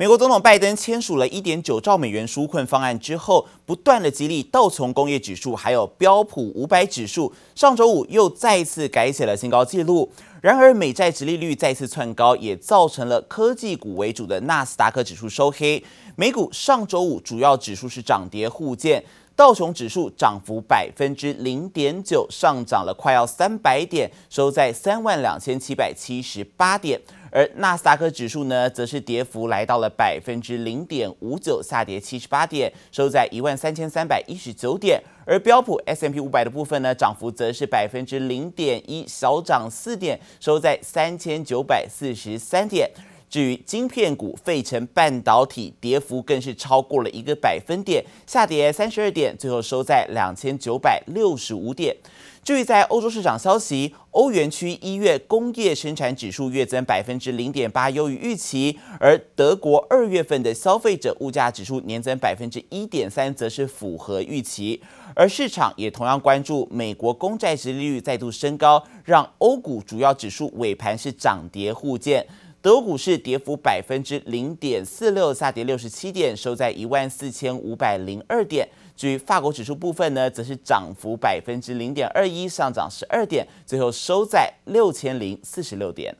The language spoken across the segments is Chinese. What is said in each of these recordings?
美国总统拜登签署了一点九兆美元纾困方案之后，不断的激励道琼工业指数还有标普五百指数，上周五又再次改写了新高纪录。然而，美债殖利率再次窜高，也造成了科技股为主的纳斯达克指数收黑。美股上周五主要指数是涨跌互见，道琼指数涨幅百分之零点九，上涨了快要三百点，收在三万两千七百七十八点。而纳斯达克指数呢，则是跌幅来到了百分之零点五九，下跌七十八点，收在一万三千三百一十九点。而标普 S M P 五百的部分呢，涨幅则是百分之零点一，小涨四点，收在三千九百四十三点。至于晶片股，费城半导体跌幅更是超过了一个百分点，下跌三十二点，最后收在两千九百六十五点。至于在欧洲市场消息，欧元区一月工业生产指数月增百分之零点八，优于预期；而德国二月份的消费者物价指数年增百分之一点三，则是符合预期。而市场也同样关注美国公债殖利率再度升高，让欧股主要指数尾盘是涨跌互见。德国股市跌幅百分之零点四六，下跌六十七点，收在一万四千五百零二点。至于法国指数部分呢，则是涨幅百分之零点二一，上涨十二点，最后收在六千零四十六点。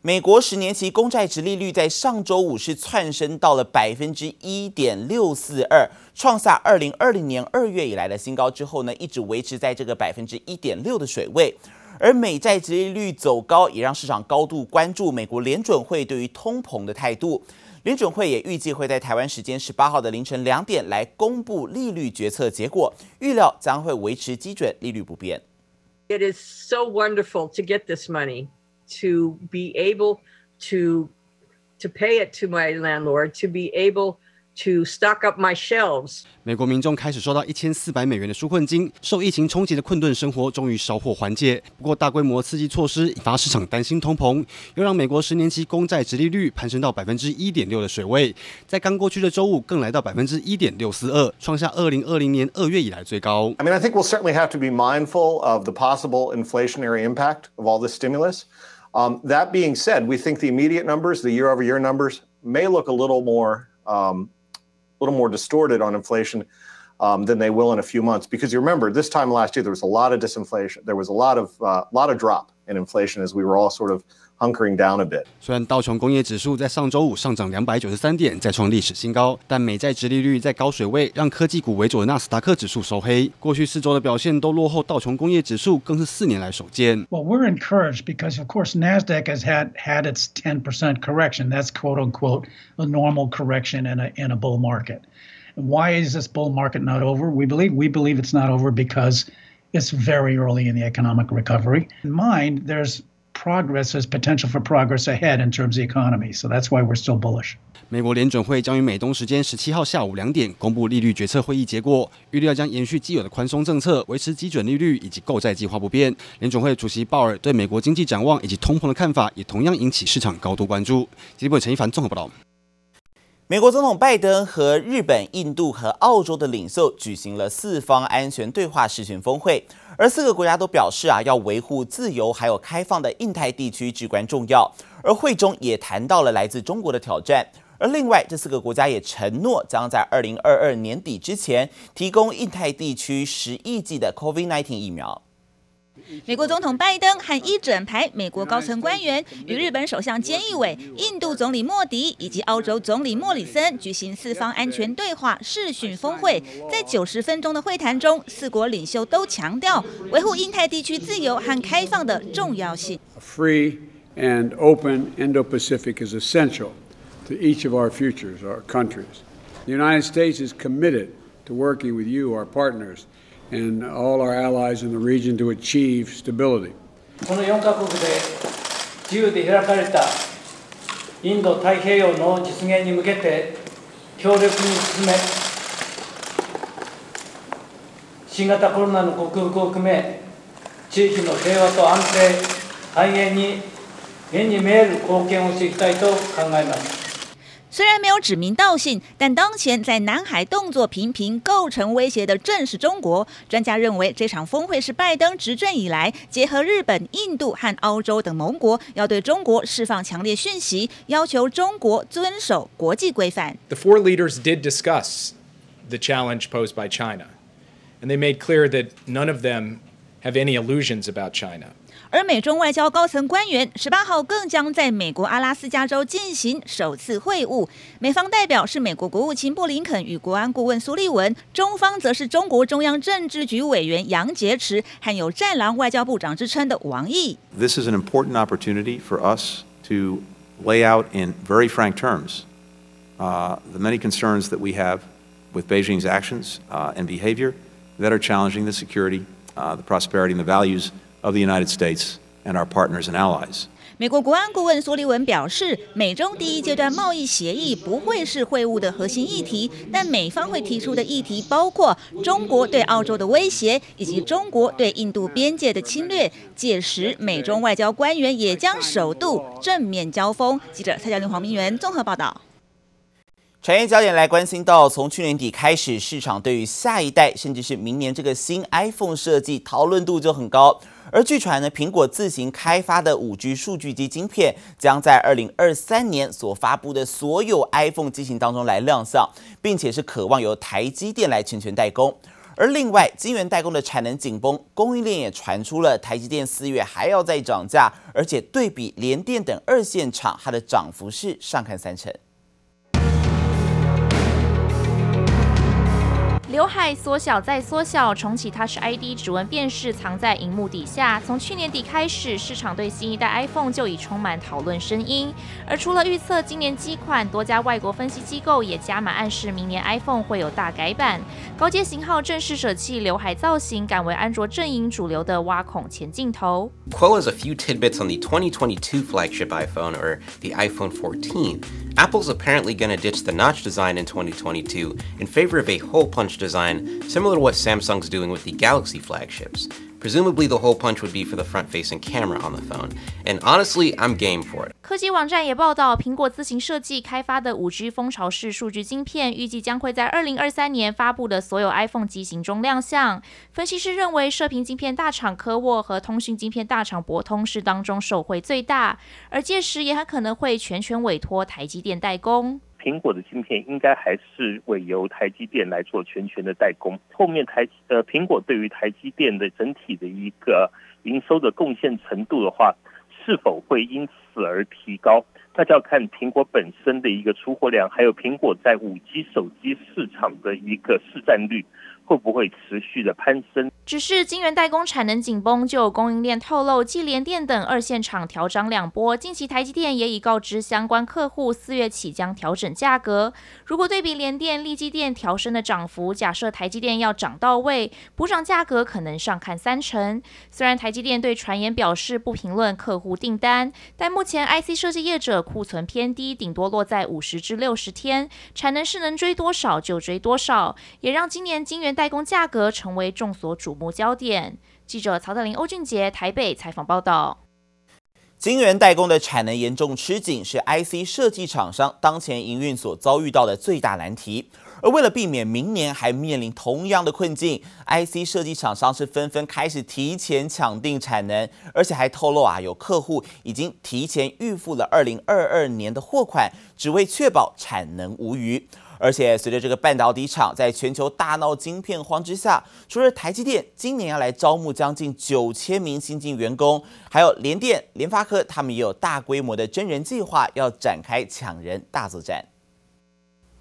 美国十年期公债殖利率在上周五是窜升到了百分之一点六四二，创下二零二零年二月以来的新高之后呢，一直维持在这个百分之一点六的水位。而美债殖利率走高，也让市场高度关注美国联准会对于通膨的态度。联准会也预计会在台湾时间十八号的凌晨两点来公布利率决策结果，预料将会维持基准利率不变。It is so wonderful to get this money, to be able to to pay it to my landlord, to be able To stock up my shelves。美国民众开始收到一千四百美元的纾困金，受疫情冲击的困顿生活终于稍获缓解。不过，大规模刺激措施引发市场担心通膨，又让美国十年期公债殖利率攀升到百分之一点六的水位，在刚过去的周五更来到百分之一点六四二，创下二零二零年二月以来最高。I mean, I think we'll certainly have to be mindful of the possible inflationary impact of all this stimulus. Um, that being said, we think the immediate numbers, the year-over-year numbers, may look a little more, um, a little more distorted on inflation um, than they will in a few months. Because you remember, this time last year, there was a lot of disinflation. There was a lot of, uh, lot of drop in inflation as we were all sort of hunkering down a bit. 虽然道琼工业指数在上周五上涨两百九十三点，再创历史新高，但美债殖利率在高水位，让科技股为主的纳斯达克指数收黑。过去四周的表现都落后道琼工业指数，更是四年来首见。Well, we're encouraged because, of course, Nasdaq has had had its 10% correction. That's quote unquote a normal correction in a in a bull market. Why is this bull market not over? We believe we believe it's not over because it's very early in the economic recovery. In mind, there's progress, there's potential for progress ahead in terms of the economy. So that's why we're still bullish. 美国联准会将于美东时间十七号下午两点公布利率决策会议结果，预料将延续既有的宽松政策，维持基准利率以及购债计划不变。联准会主席鲍尔对美国经济展望以及通膨的看法，也同样引起市场高度关注。记者陈一凡综合报道。美国总统拜登和日本、印度和澳洲的领袖举行了四方安全对话视讯峰会，而四个国家都表示啊，要维护自由还有开放的印太地区至关重要。而会中也谈到了来自中国的挑战，而另外这四个国家也承诺将在二零二二年底之前提供印太地区十亿剂的 COVID-19 疫苗。美国总统拜登和一整排美国高层官员与日本首相菅义伟、印度总理莫迪以及澳洲总理莫里森举行四方安全对话视讯峰会。在九十分钟的会谈中，四国领袖都强调维护印太地区自由和开放的重要性。Free and open Indo-Pacific is essential to each of our futures, our countries. The United States is committed to working with you, our partners. And all our allies in the region to achieve stability. この4カ国で自由で开かれたインド太平洋の実现に向けて强力に进め新型コロナの克服を含め地域の平和と安定繁栄に目に见える贡献をしていきたいと考えます。虽然没有指名道姓，但当前在南海动作频频构成威胁的正是中国。专家认为，这场峰会是拜登执政以来结合日本、印度和澳洲等盟国，要对中国释放强烈讯息，要求中国遵守国际规范。The four leaders did discuss the challenge posed by China, and they made clear that none of them have any illusions about China. 而美中外交高层官员十八号更将在美国阿拉斯加州进行首次会晤，美方代表是美国国务卿布林肯与国安顾问苏利文，中方则是中国中央政治局委员杨洁篪，还有“战狼外交部长”之称的王毅。This is an important opportunity for us to lay out in very frank terms, uh, the many concerns that we have with Beijing's actions, uh, and behavior that are challenging the security, uh, the prosperity and the values. Of the United States and our partners and allies. 美国国安顾问苏利文表示，美中第一阶段贸易协议不会是会晤的核心议题，但美方会提出的议题包括中国对澳洲的威胁以及中国对印度边界的侵略。届时，美中外交官员也将首度正面交锋。记者蔡嘉玲、黄明元综合报道。产业焦点来关心到，从去年底开始，市场对于下一代甚至是明年这个新 iPhone 设计讨论度就很高。而据传呢，苹果自行开发的五 G 数据机晶片将在二零二三年所发布的所有 iPhone 机型当中来亮相，并且是渴望由台积电来全权代工。而另外，晶圆代工的产能紧绷，供应链也传出了台积电四月还要再涨价，而且对比联电等二线厂，它的涨幅是上看三成。刘海缩小再缩小，重启 Touch ID 指纹辨识藏在荧幕底下。从去年底开始，市场对新一代 iPhone 就已充满讨论声音。而除了预测今年机款，多家外国分析机构也加码暗示明年 iPhone 会有大改版。高阶型号正式舍弃刘海造型，改为安卓阵营主流的挖孔前镜头。Quote as a few tidbits on the 2022 flagship iPhone or the iPhone 14. Apple's apparently going to ditch the notch design in 2022 in favor of a hole punch design similar to what Samsung's doing with the Galaxy flagships. Presumably, the hole punch would be for the front-facing camera on the phone. And honestly, I'm game for it. 科技网站也报道，苹果自行设计开发的 5G 蜂巢式数据晶片，预计将会在2023年发布的所有 iPhone 机型中亮相。分析师认为，射频晶片大厂科沃和通讯晶片大厂博通是当中受惠最大，而届时也很可能会全权委托台积电代工。 苹果的芯片应该还是会由台积电来做全权的代工。后面台呃苹果对于台积电的整体的一个营收的贡献程度的话，是否会因此而提高？那就要看苹果本身的一个出货量，还有苹果在五 G 手机市场的一个市占率。会不会持续的攀升？只是晶圆代工产能紧绷，就有供应链透露，继联电等二线厂调涨两波，近期台积电也已告知相关客户，四月起将调整价格。如果对比联电、力积电调升的涨幅，假设台积电要涨到位，补涨价格可能上看三成。虽然台积电对传言表示不评论客户订单，但目前 IC 设计业者库存偏低，顶多落在五十至六十天，产能是能追多少就追多少，也让今年晶圆。代工价格成为众所瞩目焦点。记者曹德林、欧俊杰台北采访报道。晶圆代工的产能严重吃紧，是 IC 设计厂商当前营运所遭遇到的最大难题。而为了避免明年还面临同样的困境，IC 设计厂商是纷纷开始提前抢定产能，而且还透露啊，有客户已经提前预付了二零二二年的货款，只为确保产能无虞。而且，随着这个半导体厂在全球大闹晶片荒之下，除了台积电今年要来招募将近九千名新进员工，还有联电、联发科，他们也有大规模的真人计划，要展开抢人大作战。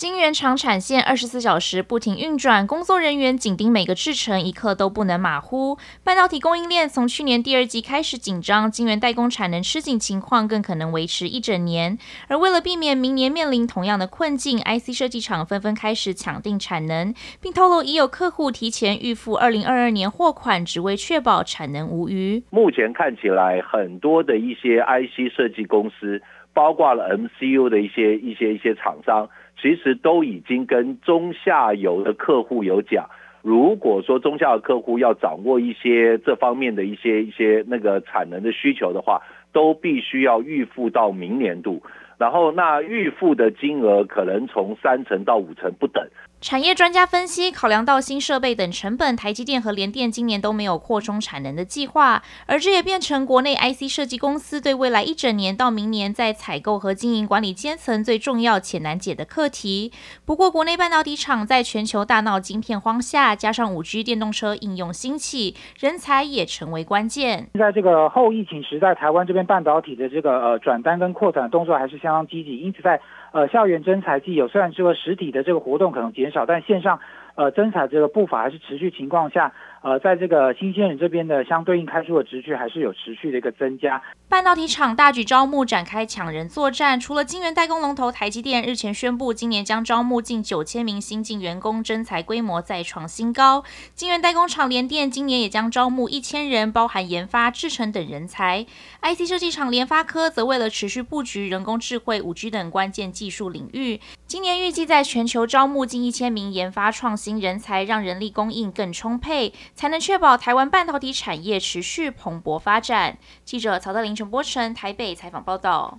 晶圆厂产线二十四小时不停运转，工作人员紧盯每个制程，一刻都不能马虎。半导体供应链从去年第二季开始紧张，晶圆代工产能吃紧情况更可能维持一整年。而为了避免明年面临同样的困境，IC 设计厂纷纷开始抢定产能，并透露已有客户提前预付二零二二年货款，只为确保产能无虞。目前看起来，很多的一些 IC 设计公司，包括了 MCU 的一些一些一些厂商。其实都已经跟中下游的客户有讲，如果说中下游客户要掌握一些这方面的一些一些那个产能的需求的话，都必须要预付到明年度。然后那预付的金额可能从三成到五成不等。产业专家分析，考量到新设备等成本，台积电和联电今年都没有扩充产能的计划，而这也变成国内 IC 设计公司对未来一整年到明年在采购和经营管理阶层最重要且难解的课题。不过，国内半导体厂在全球大闹晶片荒下，加上 5G 电动车应用兴起，人才也成为关键。在这个后疫情时代，台湾这边半导体的这个呃转单跟扩展动作还是相当积极，因此在呃校园征才季有虽然这个实体的这个活动可能减少，但线上，呃，征才这个步伐还是持续情况下，呃，在这个新鲜人这边的相对应开出的职缺还是有持续的一个增加。半导体厂大举招募，展开抢人作战。除了晶圆代工龙头台积电日前宣布，今年将招募近九千名新进员工，征才规模再创新高。晶圆代工厂联电今年也将招募一千人，包含研发、制程等人才。IC 设计厂联发科则为了持续布局人工智慧、五 G 等关键技术领域，今年预计在全球招募近一千名研发创新人才，让人力供应更充沛，才能确保台湾半导体产业持续蓬勃发展。记者曹德林、陈波成台北采访报道。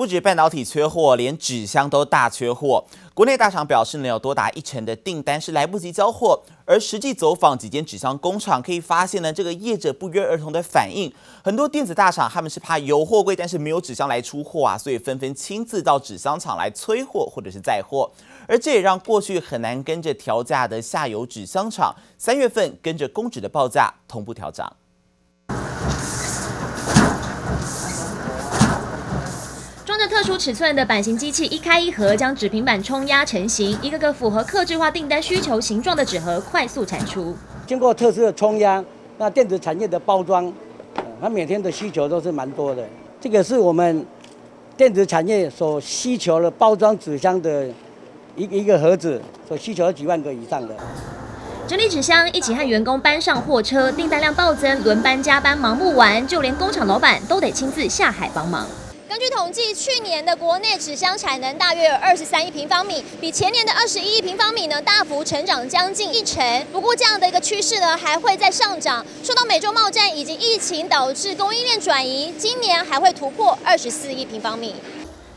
不止半导体缺货，连纸箱都大缺货。国内大厂表示，能有多达一成的订单是来不及交货。而实际走访几间纸箱工厂，可以发现呢，这个业者不约而同的反应，很多电子大厂他们是怕有货柜，但是没有纸箱来出货啊，所以纷纷亲自到纸箱厂来催货或者是载货。而这也让过去很难跟着调价的下游纸箱厂，三月份跟着公纸的报价同步调涨。装着特殊尺寸的版型机器一开一合，将纸平板冲压成型，一个个符合客制化订单需求形状的纸盒快速产出。经过特殊的冲压，那电子产业的包装，它每天的需求都是蛮多的。这个是我们电子产业所需求的包装纸箱的一一个盒子，所需求几万个以上的。整理纸箱，一起和员工搬上货车，订单量暴增，轮班加班忙不完，就连工厂老板都得亲自下海帮忙。根据统计，去年的国内纸箱产能大约有二十三亿平方米，比前年的二十一亿平方米呢大幅成长将近一成。不过，这样的一个趋势呢还会再上涨。受到美洲贸易战以及疫情导致供应链转移，今年还会突破二十四亿平方米。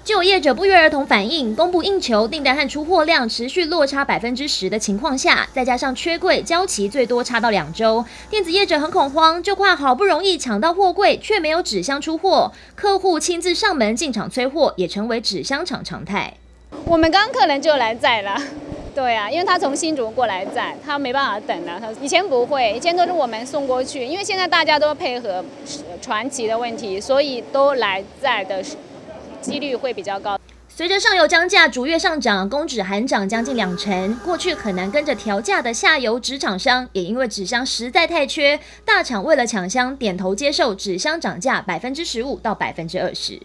就有业者不约而同反映，供不应求，订单和出货量持续落差百分之十的情况下，再加上缺柜交期最多差到两周，电子业者很恐慌，就怕好不容易抢到货柜，却没有纸箱出货，客户亲自上门进场催货，也成为纸箱厂常态。我们刚客人就来载了，对啊，因为他从新竹过来载，他没办法等了。他以前不会，以前都是我们送过去，因为现在大家都配合传奇的问题，所以都来载的。几率会比较高。随着上游浆价逐月上涨，公纸含涨将近两成。过去很难跟着调价的下游纸厂商，也因为纸箱实在太缺，大厂为了抢箱，点头接受纸箱涨价百分之十五到百分之二十。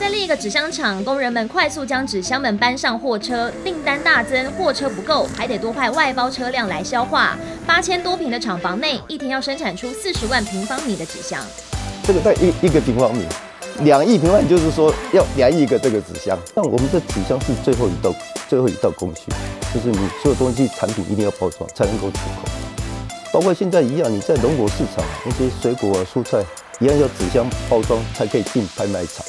在另一个纸箱厂，工人们快速将纸箱们搬上货车，订单大增，货车不够，还得多派外包车辆来消化。八千多平的厂房内，一天要生产出四十万平方米的纸箱。这个在一一个平方米，两亿平方米就是说要两亿个这个纸箱。但我们的纸箱是最后一道最后一道工序，就是你所有东西产品一定要包装才能够出口。包括现在一样，你在农果市场那些水果啊、蔬菜一样要纸箱包装才可以进拍卖场。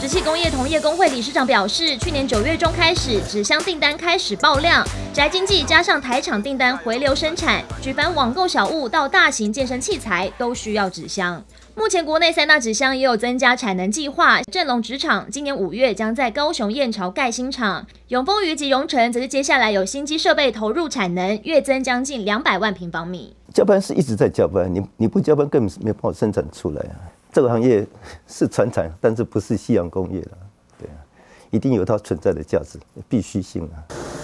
纸器工业同业公会理事长表示，去年九月中开始，纸箱订单开始爆量，宅经济加上台厂订单回流生产，举凡网购小物到大型健身器材都需要纸箱。目前国内三大纸箱也有增加产能计划，振隆纸厂今年五月将在高雄燕巢盖新厂，永丰余及荣成则是接下来有新机设备投入产能，月增将近两百万平方米。加班是一直在加班，你你不加班根本是没办法生产出来啊。这个行业是传产，但是不是夕阳工业了，一定有它存在的价值，必须性啊。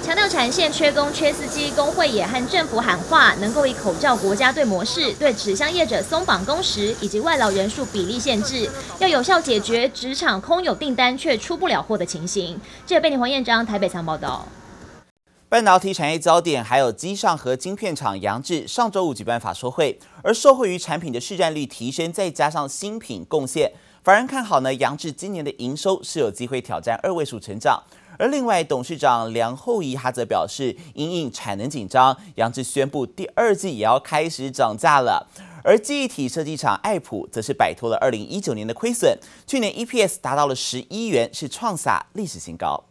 强调产线缺工缺司机，工会也和政府喊话，能够以口罩国家队模式对纸箱业者松绑工时以及外劳人数比例限制，要有效解决纸厂空有订单却出不了货的情形。记者贝尼黄彦章台北仓报道。半导体产业焦点还有机上和晶片厂扬智上周五举办法说会，而受惠于产品的市占率提升，再加上新品贡献，法人看好呢，扬智今年的营收是有机会挑战二位数成长。而另外，董事长梁厚仪他则表示，因应产能紧张，扬智宣布第二季也要开始涨价了。而记忆体设计厂爱普则是摆脱了二零一九年的亏损，去年 EPS 达到了十一元，是创下历史新高。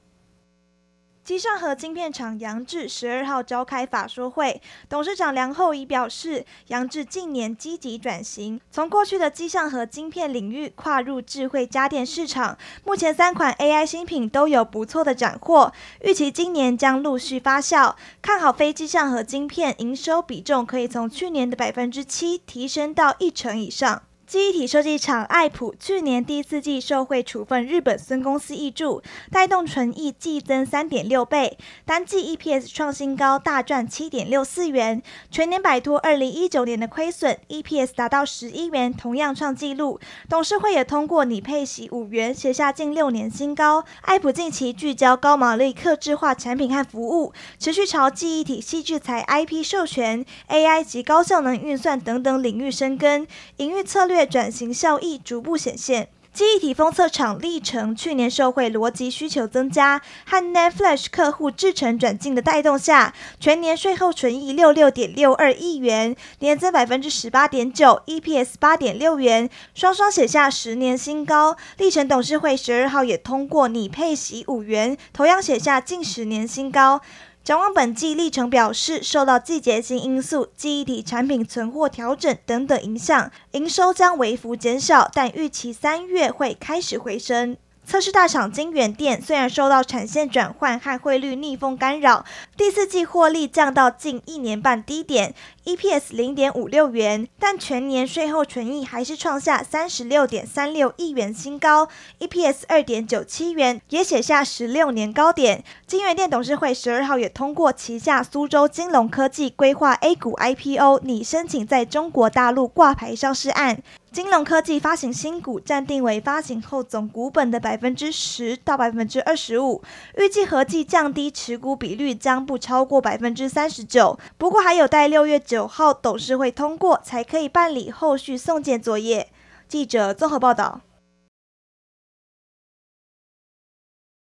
机上盒晶片厂杨智十二号召开法说会，董事长梁厚仪表示，杨智近年积极转型，从过去的机上盒晶片领域跨入智慧家电市场，目前三款 AI 新品都有不错的斩获，预期今年将陆续发酵，看好非机上盒晶片营收比重可以从去年的百分之七提升到一成以上。记忆体设计厂爱普去年第四季受惠处分日本孙公司挹注，带动纯益季增三点六倍，单季 EPS 创新高，大赚七点六四元，全年摆脱二零一九年的亏损，EPS 达到十一元，同样创纪录。董事会也通过拟配息五元，写下近六年新高。爱普近期聚焦高毛利、客制化产品和服务，持续朝记忆体、矽智财 IP 授权、AI 及高效能运算等等领域深耕，营运策略。转型效益逐步显现。记忆体封测厂力成去年受惠逻辑需求增加和 NAND Flash 客户制程转进的带动下，全年税后纯益六六点六二亿元，年增百分之十八点九，EPS 八点六元，双双写下十年新高。力成董事会十二号也通过拟配息五元，同样写下近十年新高。展望本季，历程表示，受到季节性因素、记忆体产品存货调整等等影响，营收将微幅减少，但预期三月会开始回升。测试大厂金源店虽然受到产线转换和汇率逆风干扰，第四季获利降到近一年半低点，EPS 零点五六元，但全年税后纯益还是创下三十六点三六亿元新高，EPS 二点九七元，也写下十六年高点。金源电董事会十二号也通过旗下苏州金龙科技规划 A 股 IPO，拟申请在中国大陆挂牌上市案。金龙科技发行新股，暂定为发行后总股本的百分之十到百分之二十五，预计合计降低持股比率将不超过百分之三十九。不过还有待六月九号董事会通过，才可以办理后续送件作业。记者综合报道。